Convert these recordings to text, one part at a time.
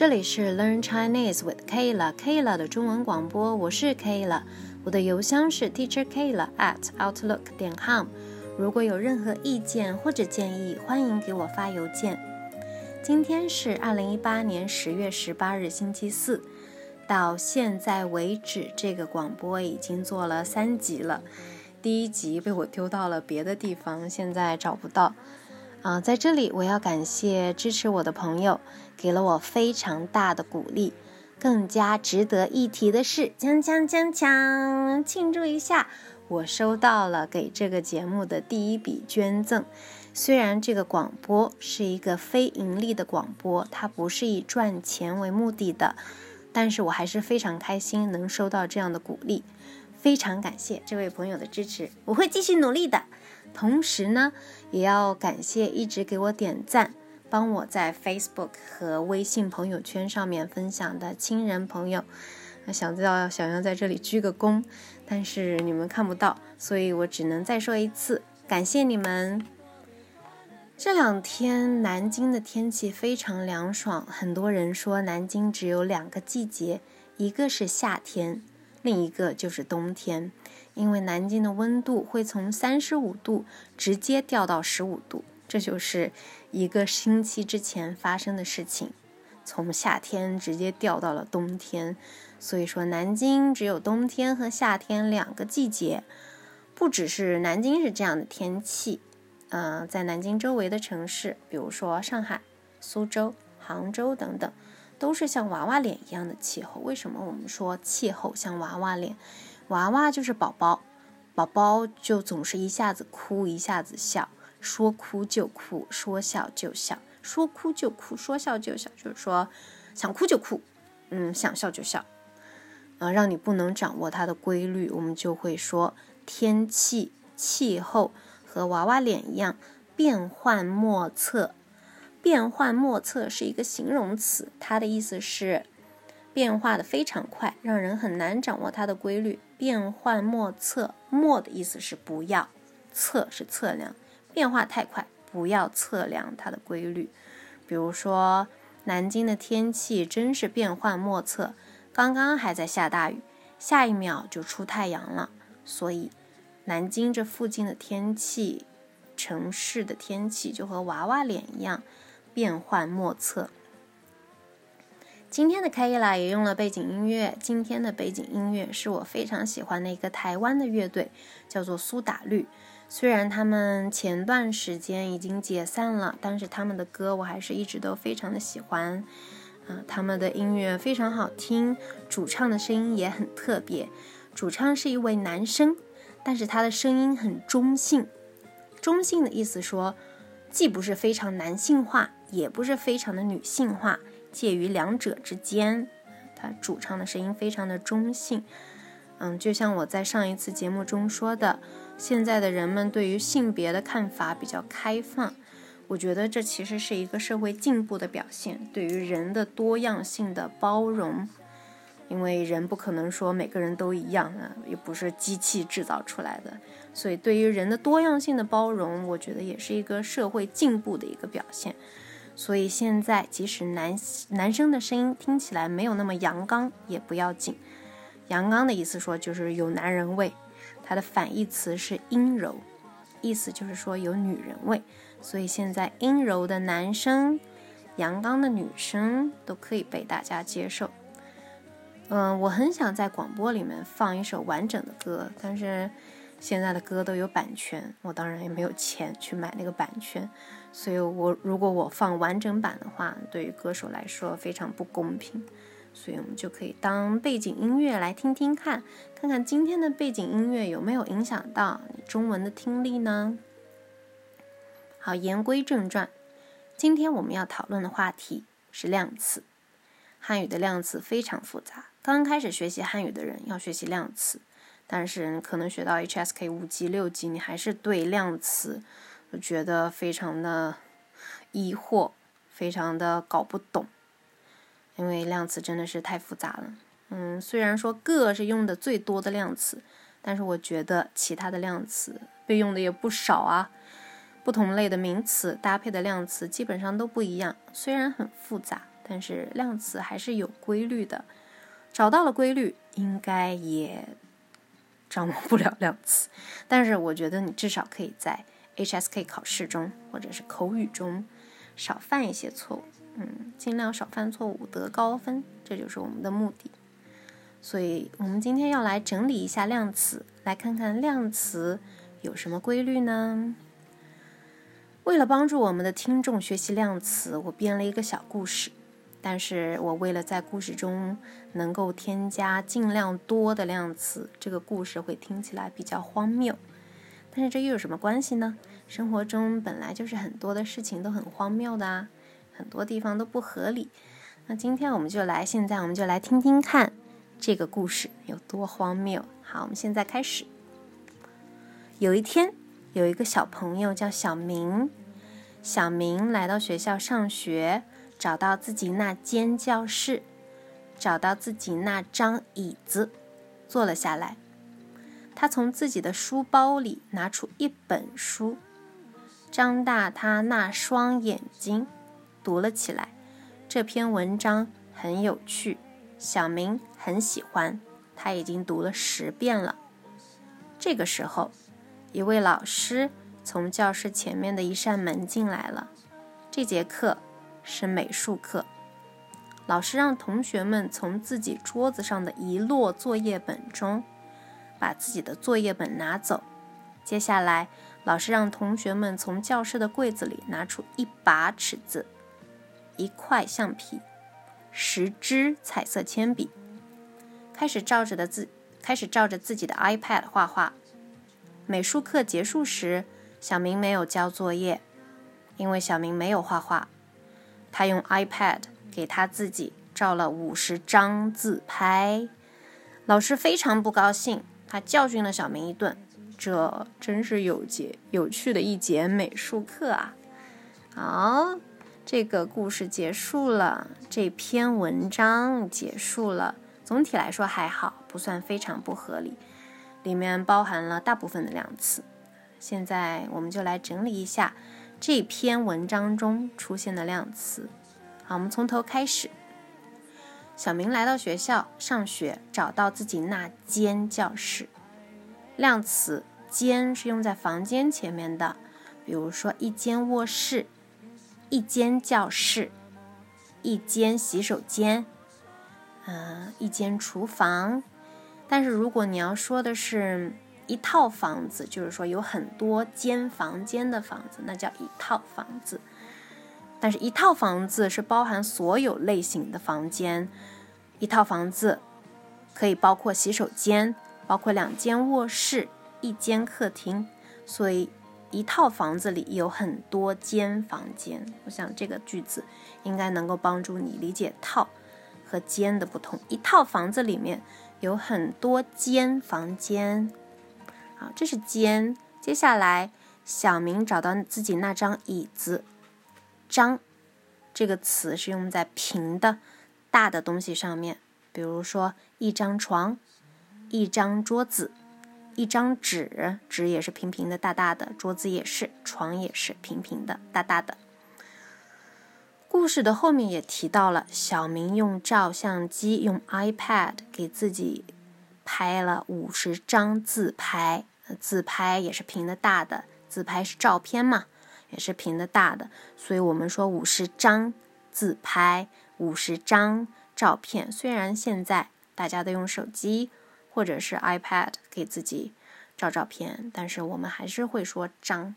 这里是 Learn Chinese with Kayla Kayla 的中文广播，我是 Kayla，我的邮箱是 Teacher Kayla at outlook 点 com。如果有任何意见或者建议，欢迎给我发邮件。今天是二零一八年十月十八日，星期四。到现在为止，这个广播已经做了三集了。第一集被我丢到了别的地方，现在找不到。啊，在这里我要感谢支持我的朋友，给了我非常大的鼓励。更加值得一提的是，锵锵锵锵，庆祝一下，我收到了给这个节目的第一笔捐赠。虽然这个广播是一个非盈利的广播，它不是以赚钱为目的的，但是我还是非常开心能收到这样的鼓励。非常感谢这位朋友的支持，我会继续努力的。同时呢，也要感谢一直给我点赞、帮我在 Facebook 和微信朋友圈上面分享的亲人朋友。想要想要在这里鞠个躬，但是你们看不到，所以我只能再说一次，感谢你们。这两天南京的天气非常凉爽，很多人说南京只有两个季节，一个是夏天，另一个就是冬天。因为南京的温度会从三十五度直接掉到十五度，这就是一个星期之前发生的事情，从夏天直接掉到了冬天。所以说，南京只有冬天和夏天两个季节。不只是南京是这样的天气，嗯，在南京周围的城市，比如说上海、苏州、杭州等等，都是像娃娃脸一样的气候。为什么我们说气候像娃娃脸？娃娃就是宝宝，宝宝就总是一下子哭一下子笑，说哭就哭，说笑就笑，说哭就哭，说笑就笑，就是说想哭就哭，嗯，想笑就笑，啊，让你不能掌握它的规律，我们就会说天气气候和娃娃脸一样变幻莫测。变幻莫测是一个形容词，它的意思是。变化的非常快，让人很难掌握它的规律。变幻莫测，莫的意思是不要，测是测量，变化太快，不要测量它的规律。比如说，南京的天气真是变幻莫测，刚刚还在下大雨，下一秒就出太阳了。所以，南京这附近的天气，城市的天气就和娃娃脸一样，变幻莫测。今天的开业啦，也用了背景音乐。今天的背景音乐是我非常喜欢的一个台湾的乐队，叫做苏打绿。虽然他们前段时间已经解散了，但是他们的歌我还是一直都非常的喜欢。啊，他们的音乐非常好听，主唱的声音也很特别。主唱是一位男生，但是他的声音很中性。中性的意思说，既不是非常男性化，也不是非常的女性化。介于两者之间，他主唱的声音非常的中性，嗯，就像我在上一次节目中说的，现在的人们对于性别的看法比较开放，我觉得这其实是一个社会进步的表现，对于人的多样性的包容，因为人不可能说每个人都一样啊，也不是机器制造出来的，所以对于人的多样性的包容，我觉得也是一个社会进步的一个表现。所以现在，即使男男生的声音听起来没有那么阳刚，也不要紧。阳刚的意思说就是有男人味，它的反义词是阴柔，意思就是说有女人味。所以现在阴柔的男生、阳刚的女生都可以被大家接受。嗯，我很想在广播里面放一首完整的歌，但是。现在的歌都有版权，我当然也没有钱去买那个版权，所以我如果我放完整版的话，对于歌手来说非常不公平，所以我们就可以当背景音乐来听听看，看看今天的背景音乐有没有影响到你中文的听力呢？好，言归正传，今天我们要讨论的话题是量词。汉语的量词非常复杂，刚开始学习汉语的人要学习量词。但是可能学到 HSK 五级六级，你还是对量词我觉得非常的疑惑，非常的搞不懂，因为量词真的是太复杂了。嗯，虽然说个是用的最多的量词，但是我觉得其他的量词被用的也不少啊。不同类的名词搭配的量词基本上都不一样，虽然很复杂，但是量词还是有规律的。找到了规律，应该也掌握不了 量词。但是我觉得你至少可以在 HSK 考试中或者是口语中少犯一些错误，嗯，尽量少犯错误，得高分，这就是我们的目的。所以，我们今天要来整理一下量词，来看看量词有什么规律呢？为了帮助我们的听众学习量词，我编了一个小故事。但是我为了在故事中能够添加尽量多的量词，这个故事会听起来比较荒谬。但是这又有什么关系呢？生活中本来就是很多的事情都很荒谬的啊，很多地方都不合理。那今天我们就来，现在我们就来听听看。这个故事有多荒谬？好，我们现在开始。有一天，有一个小朋友叫小明。小明来到学校上学，找到自己那间教室，找到自己那张椅子，坐了下来。他从自己的书包里拿出一本书，张大他那双眼睛，读了起来。这篇文章很有趣。小明很喜欢，他已经读了十遍了。这个时候，一位老师从教室前面的一扇门进来了。这节课是美术课，老师让同学们从自己桌子上的一摞作业本中把自己的作业本拿走。接下来，老师让同学们从教室的柜子里拿出一把尺子、一块橡皮。十支彩色铅笔，开始照着的自开始照着自己的 iPad 画画。美术课结束时，小明没有交作业，因为小明没有画画。他用 iPad 给他自己照了五十张自拍。老师非常不高兴，他教训了小明一顿。这真是有节有趣的一节美术课啊！好。这个故事结束了，这篇文章结束了。总体来说还好，不算非常不合理，里面包含了大部分的量词。现在我们就来整理一下这篇文章中出现的量词。好，我们从头开始。小明来到学校上学，找到自己那间教室。量词“间”是用在房间前面的，比如说一间卧室。一间教室，一间洗手间，嗯，一间厨房。但是如果你要说的是一套房子，就是说有很多间房间的房子，那叫一套房子。但是一套房子是包含所有类型的房间，一套房子可以包括洗手间，包括两间卧室，一间客厅，所以。一套房子里有很多间房间，我想这个句子应该能够帮助你理解“套”和“间”的不同。一套房子里面有很多间房间，好，这是“间”。接下来，小明找到自己那张椅子，“张”这个词是用在平的、大的东西上面，比如说一张床、一张桌子。一张纸，纸也是平平的、大大的；桌子也是，床也是平平的、大大的。故事的后面也提到了，小明用照相机、用 iPad 给自己拍了五十张自拍。自拍也是平的、大的，自拍是照片嘛，也是平的、大的。所以我们说五十张自拍，五十张照片。虽然现在大家都用手机。或者是 iPad 给自己照照片，但是我们还是会说张。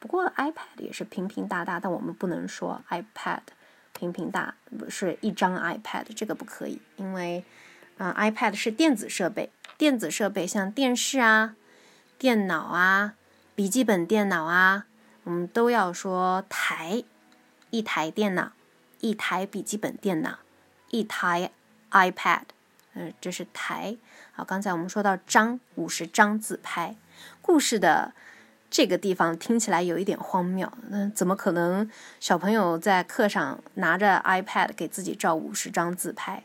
不过 iPad 也是平平大大，但我们不能说 iPad 平平大，不是一张 iPad，这个不可以，因为啊 iPad 是电子设备，电子设备像电视啊、电脑啊、笔记本电脑啊，我们都要说台，一台电脑，一台笔记本电脑，一台 iPad。嗯，这是台。好，刚才我们说到张五十张自拍，故事的这个地方听起来有一点荒谬。那怎么可能小朋友在课上拿着 iPad 给自己照五十张自拍？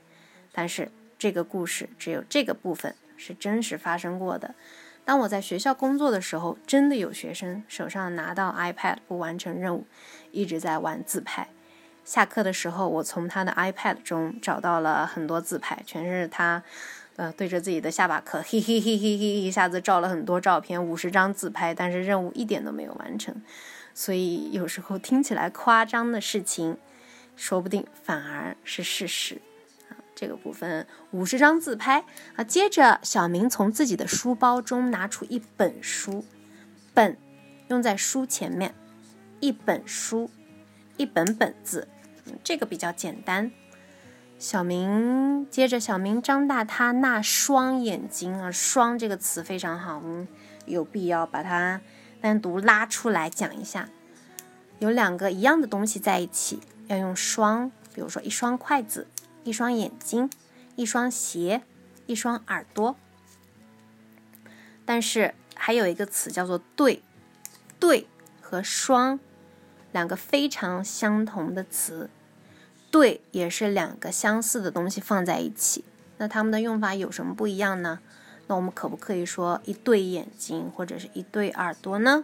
但是这个故事只有这个部分是真实发生过的。当我在学校工作的时候，真的有学生手上拿到 iPad 不完成任务，一直在玩自拍。下课的时候，我从他的 iPad 中找到了很多自拍，全是他，呃，对着自己的下巴壳，嘿嘿嘿嘿嘿，一下子照了很多照片，五十张自拍，但是任务一点都没有完成。所以有时候听起来夸张的事情，说不定反而是事实。这个部分五十张自拍啊。接着，小明从自己的书包中拿出一本书，本用在书前面，一本书。一本本子，这个比较简单。小明接着，小明张大他那双眼睛啊，“双”这个词非常好，我们有必要把它单独拉出来讲一下。有两个一样的东西在一起，要用“双”，比如说一双筷子，一双眼睛，一双鞋，一双耳朵。但是还有一个词叫做“对”，“对”和“双”。两个非常相同的词，对，也是两个相似的东西放在一起。那它们的用法有什么不一样呢？那我们可不可以说一对眼睛或者是一对耳朵呢？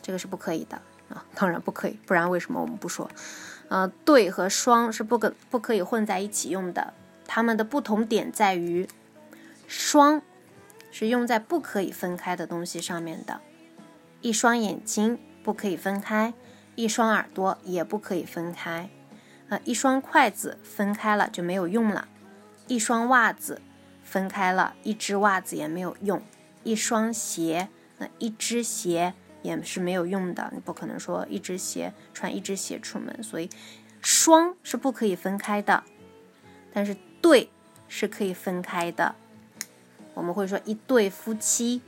这个是不可以的啊，当然不可以，不然为什么我们不说？呃，对和双是不可不可以混在一起用的。它们的不同点在于，双是用在不可以分开的东西上面的，一双眼睛不可以分开。一双耳朵也不可以分开，呃，一双筷子分开了就没有用了，一双袜子分开了，一只袜子也没有用，一双鞋，那一只鞋也是没有用的，你不可能说一只鞋穿一只鞋出门，所以双是不可以分开的，但是对是可以分开的，我们会说一对夫妻，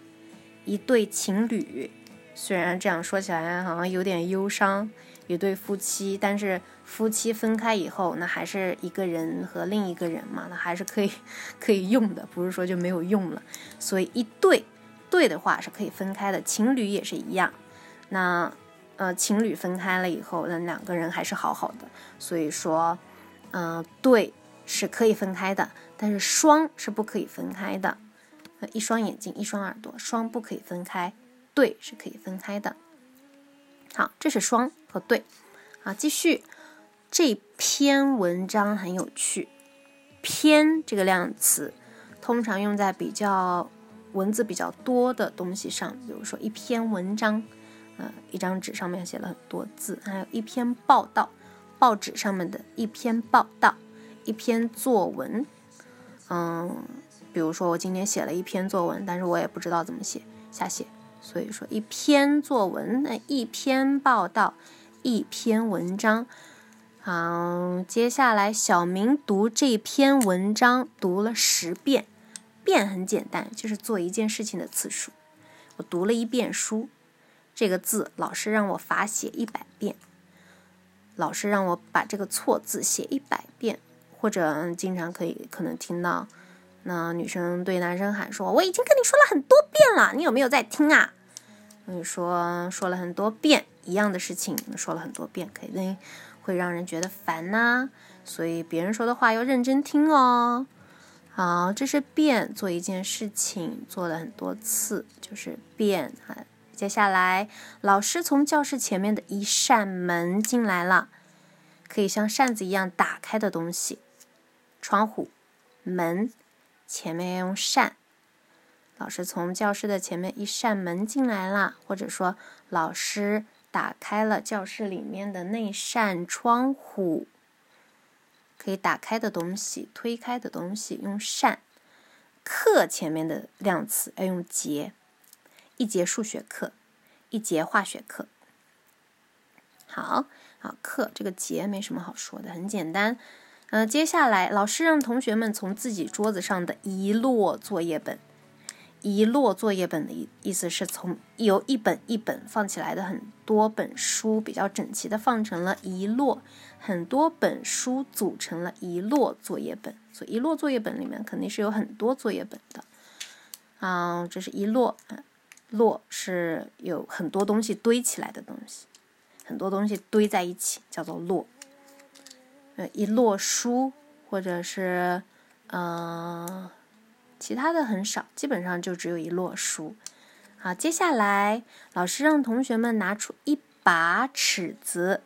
一对情侣。虽然这样说起来好像有点忧伤，一对夫妻，但是夫妻分开以后，那还是一个人和另一个人嘛，那还是可以 可以用的，不是说就没有用了。所以一对对的话是可以分开的，情侣也是一样。那呃，情侣分开了以后，那两个人还是好好的。所以说，嗯，对是可以分开的，但是双是不可以分开的。一双眼睛，一双耳朵，双不可以分开。对是可以分开的。好，这是双和对。好，继续。这篇文章很有趣。篇这个量词通常用在比较文字比较多的东西上，比如说一篇文章，呃，一张纸上面写了很多字，还有一篇报道，报纸上面的一篇报道，一篇作文。嗯，比如说我今天写了一篇作文，但是我也不知道怎么写，瞎写。所以说，一篇作文，那一篇报道，一篇文章。好，接下来小明读这篇文章读了十遍，遍很简单，就是做一件事情的次数。我读了一遍书，这个字老师让我罚写一百遍，老师让我把这个错字写一百遍，或者经常可以可能听到，那女生对男生喊说：“我已经跟你说了很多遍了，你有没有在听啊？”所以说说了很多遍一样的事情，说了很多遍，肯定会让人觉得烦呐。所以别人说的话要认真听哦。好，这是变，做一件事情做了很多次，就是变啊。接下来，老师从教室前面的一扇门进来了，可以像扇子一样打开的东西，窗户、门，前面要用扇。老师从教室的前面一扇门进来了，或者说老师打开了教室里面的那扇窗户。可以打开的东西、推开的东西用扇。课前面的量词要用节，一节数学课，一节化学课。好，好课这个节没什么好说的，很简单。嗯，接下来老师让同学们从自己桌子上的一摞作业本。一摞作业本的意意思是从由一本一本放起来的很多本书比较整齐的放成了一摞，很多本书组成了一摞作业本，所以一摞作业本里面肯定是有很多作业本的。啊，这是一摞，摞是有很多东西堆起来的东西，很多东西堆在一起叫做摞。呃，一摞书或者是嗯。其他的很少，基本上就只有一摞书。好，接下来老师让同学们拿出一把尺子，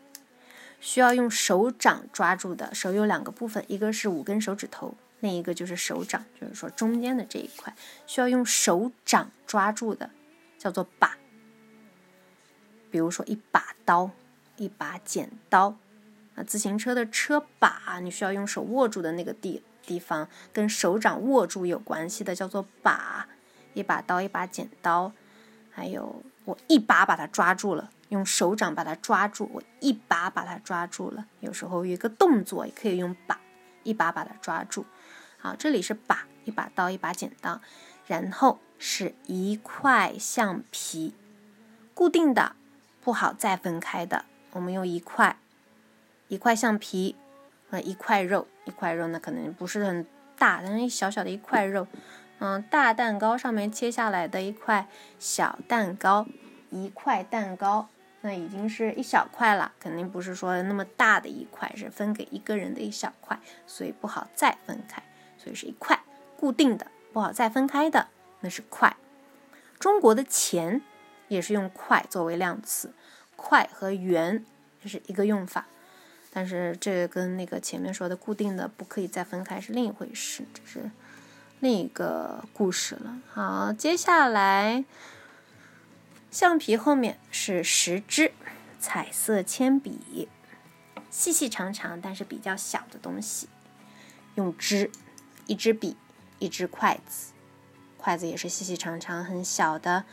需要用手掌抓住的。手有两个部分，一个是五根手指头，另一个就是手掌，就是说中间的这一块需要用手掌抓住的，叫做把。比如说一把刀，一把剪刀。啊自行车的车把，你需要用手握住的那个地地方，跟手掌握住有关系的，叫做把。一把刀，一把剪刀，还有我一把把它抓住了，用手掌把它抓住，我一把把它抓住了。有时候有一个动作也可以用把，一把把它抓住。好，这里是把，一把刀，一把剪刀，然后是一块橡皮，固定的，不好再分开的。我们用一块。一块橡皮和一块肉，一块肉那可能不是很大，但是小小的一块肉，嗯，大蛋糕上面切下来的一块小蛋糕，一块蛋糕，那已经是一小块了，肯定不是说那么大的一块，是分给一个人的一小块，所以不好再分开，所以是一块固定的，不好再分开的，那是块。中国的钱也是用块作为量词，块和元这是一个用法。但是这跟那个前面说的固定的不可以再分开是另一回事，这是另一个故事了。好，接下来橡皮后面是十支彩色铅笔，细细长长但是比较小的东西，用支，一支笔，一支筷子，筷子也是细细长长很小的。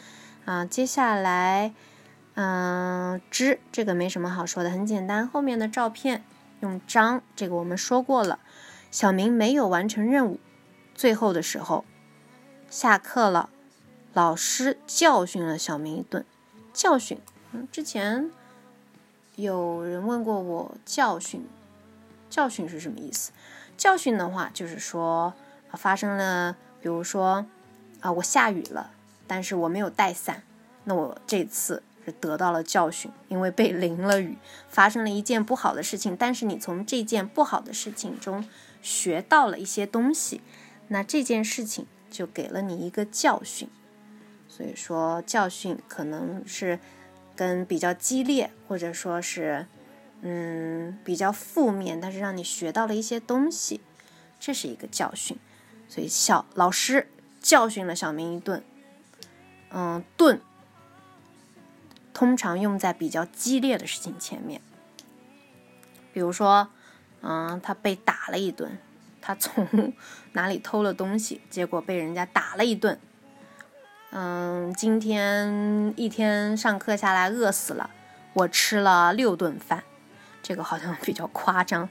啊，接下来。嗯，支这个没什么好说的，很简单。后面的照片用张，这个我们说过了。小明没有完成任务，最后的时候，下课了，老师教训了小明一顿。教训，嗯，之前有人问过我，教训，教训是什么意思？教训的话，就是说发生了，比如说啊，我下雨了，但是我没有带伞，那我这次。得到了教训，因为被淋了雨，发生了一件不好的事情。但是你从这件不好的事情中学到了一些东西，那这件事情就给了你一个教训。所以说，教训可能是跟比较激烈，或者说是嗯比较负面，但是让你学到了一些东西，这是一个教训。所以小老师教训了小明一顿，嗯，顿。通常用在比较激烈的事情前面，比如说，嗯，他被打了一顿，他从哪里偷了东西，结果被人家打了一顿。嗯，今天一天上课下来饿死了，我吃了六顿饭，这个好像比较夸张，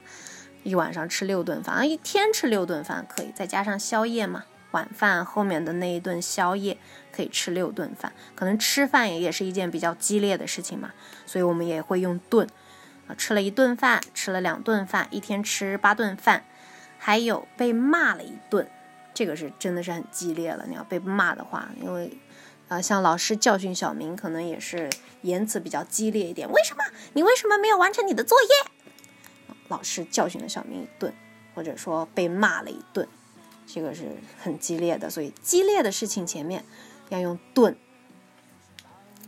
一晚上吃六顿饭啊，一天吃六顿饭可以，再加上宵夜嘛。晚饭后面的那一顿宵夜可以吃六顿饭，可能吃饭也也是一件比较激烈的事情嘛，所以我们也会用顿啊，吃了一顿饭，吃了两顿饭，一天吃八顿饭，还有被骂了一顿，这个是真的是很激烈了。你要被骂的话，因为啊，像老师教训小明，可能也是言辞比较激烈一点。为什么你为什么没有完成你的作业？老师教训了小明一顿，或者说被骂了一顿。这个是很激烈的，所以激烈的事情前面要用顿。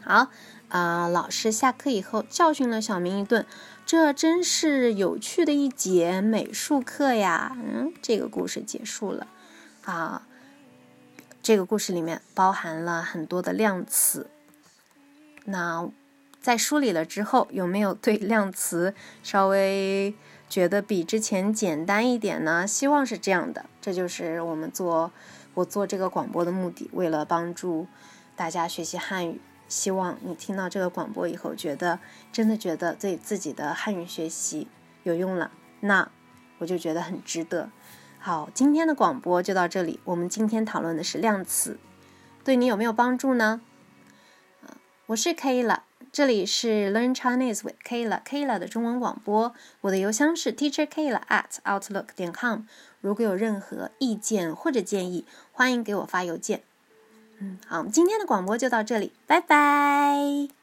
好啊，老师下课以后教训了小明一顿，这真是有趣的一节美术课呀。嗯，这个故事结束了啊。这个故事里面包含了很多的量词。那在梳理了之后，有没有对量词稍微？觉得比之前简单一点呢，希望是这样的。这就是我们做我做这个广播的目的，为了帮助大家学习汉语。希望你听到这个广播以后，觉得真的觉得对自己的汉语学习有用了，那我就觉得很值得。好，今天的广播就到这里。我们今天讨论的是量词，对你有没有帮助呢？我是 Kayla，。这里是 Learn Chinese with Kayla Kayla 的中文广播，我的邮箱是 Teacher Kayla at outlook 点 com。如果有任何意见或者建议，欢迎给我发邮件。嗯，好，今天的广播就到这里，拜拜。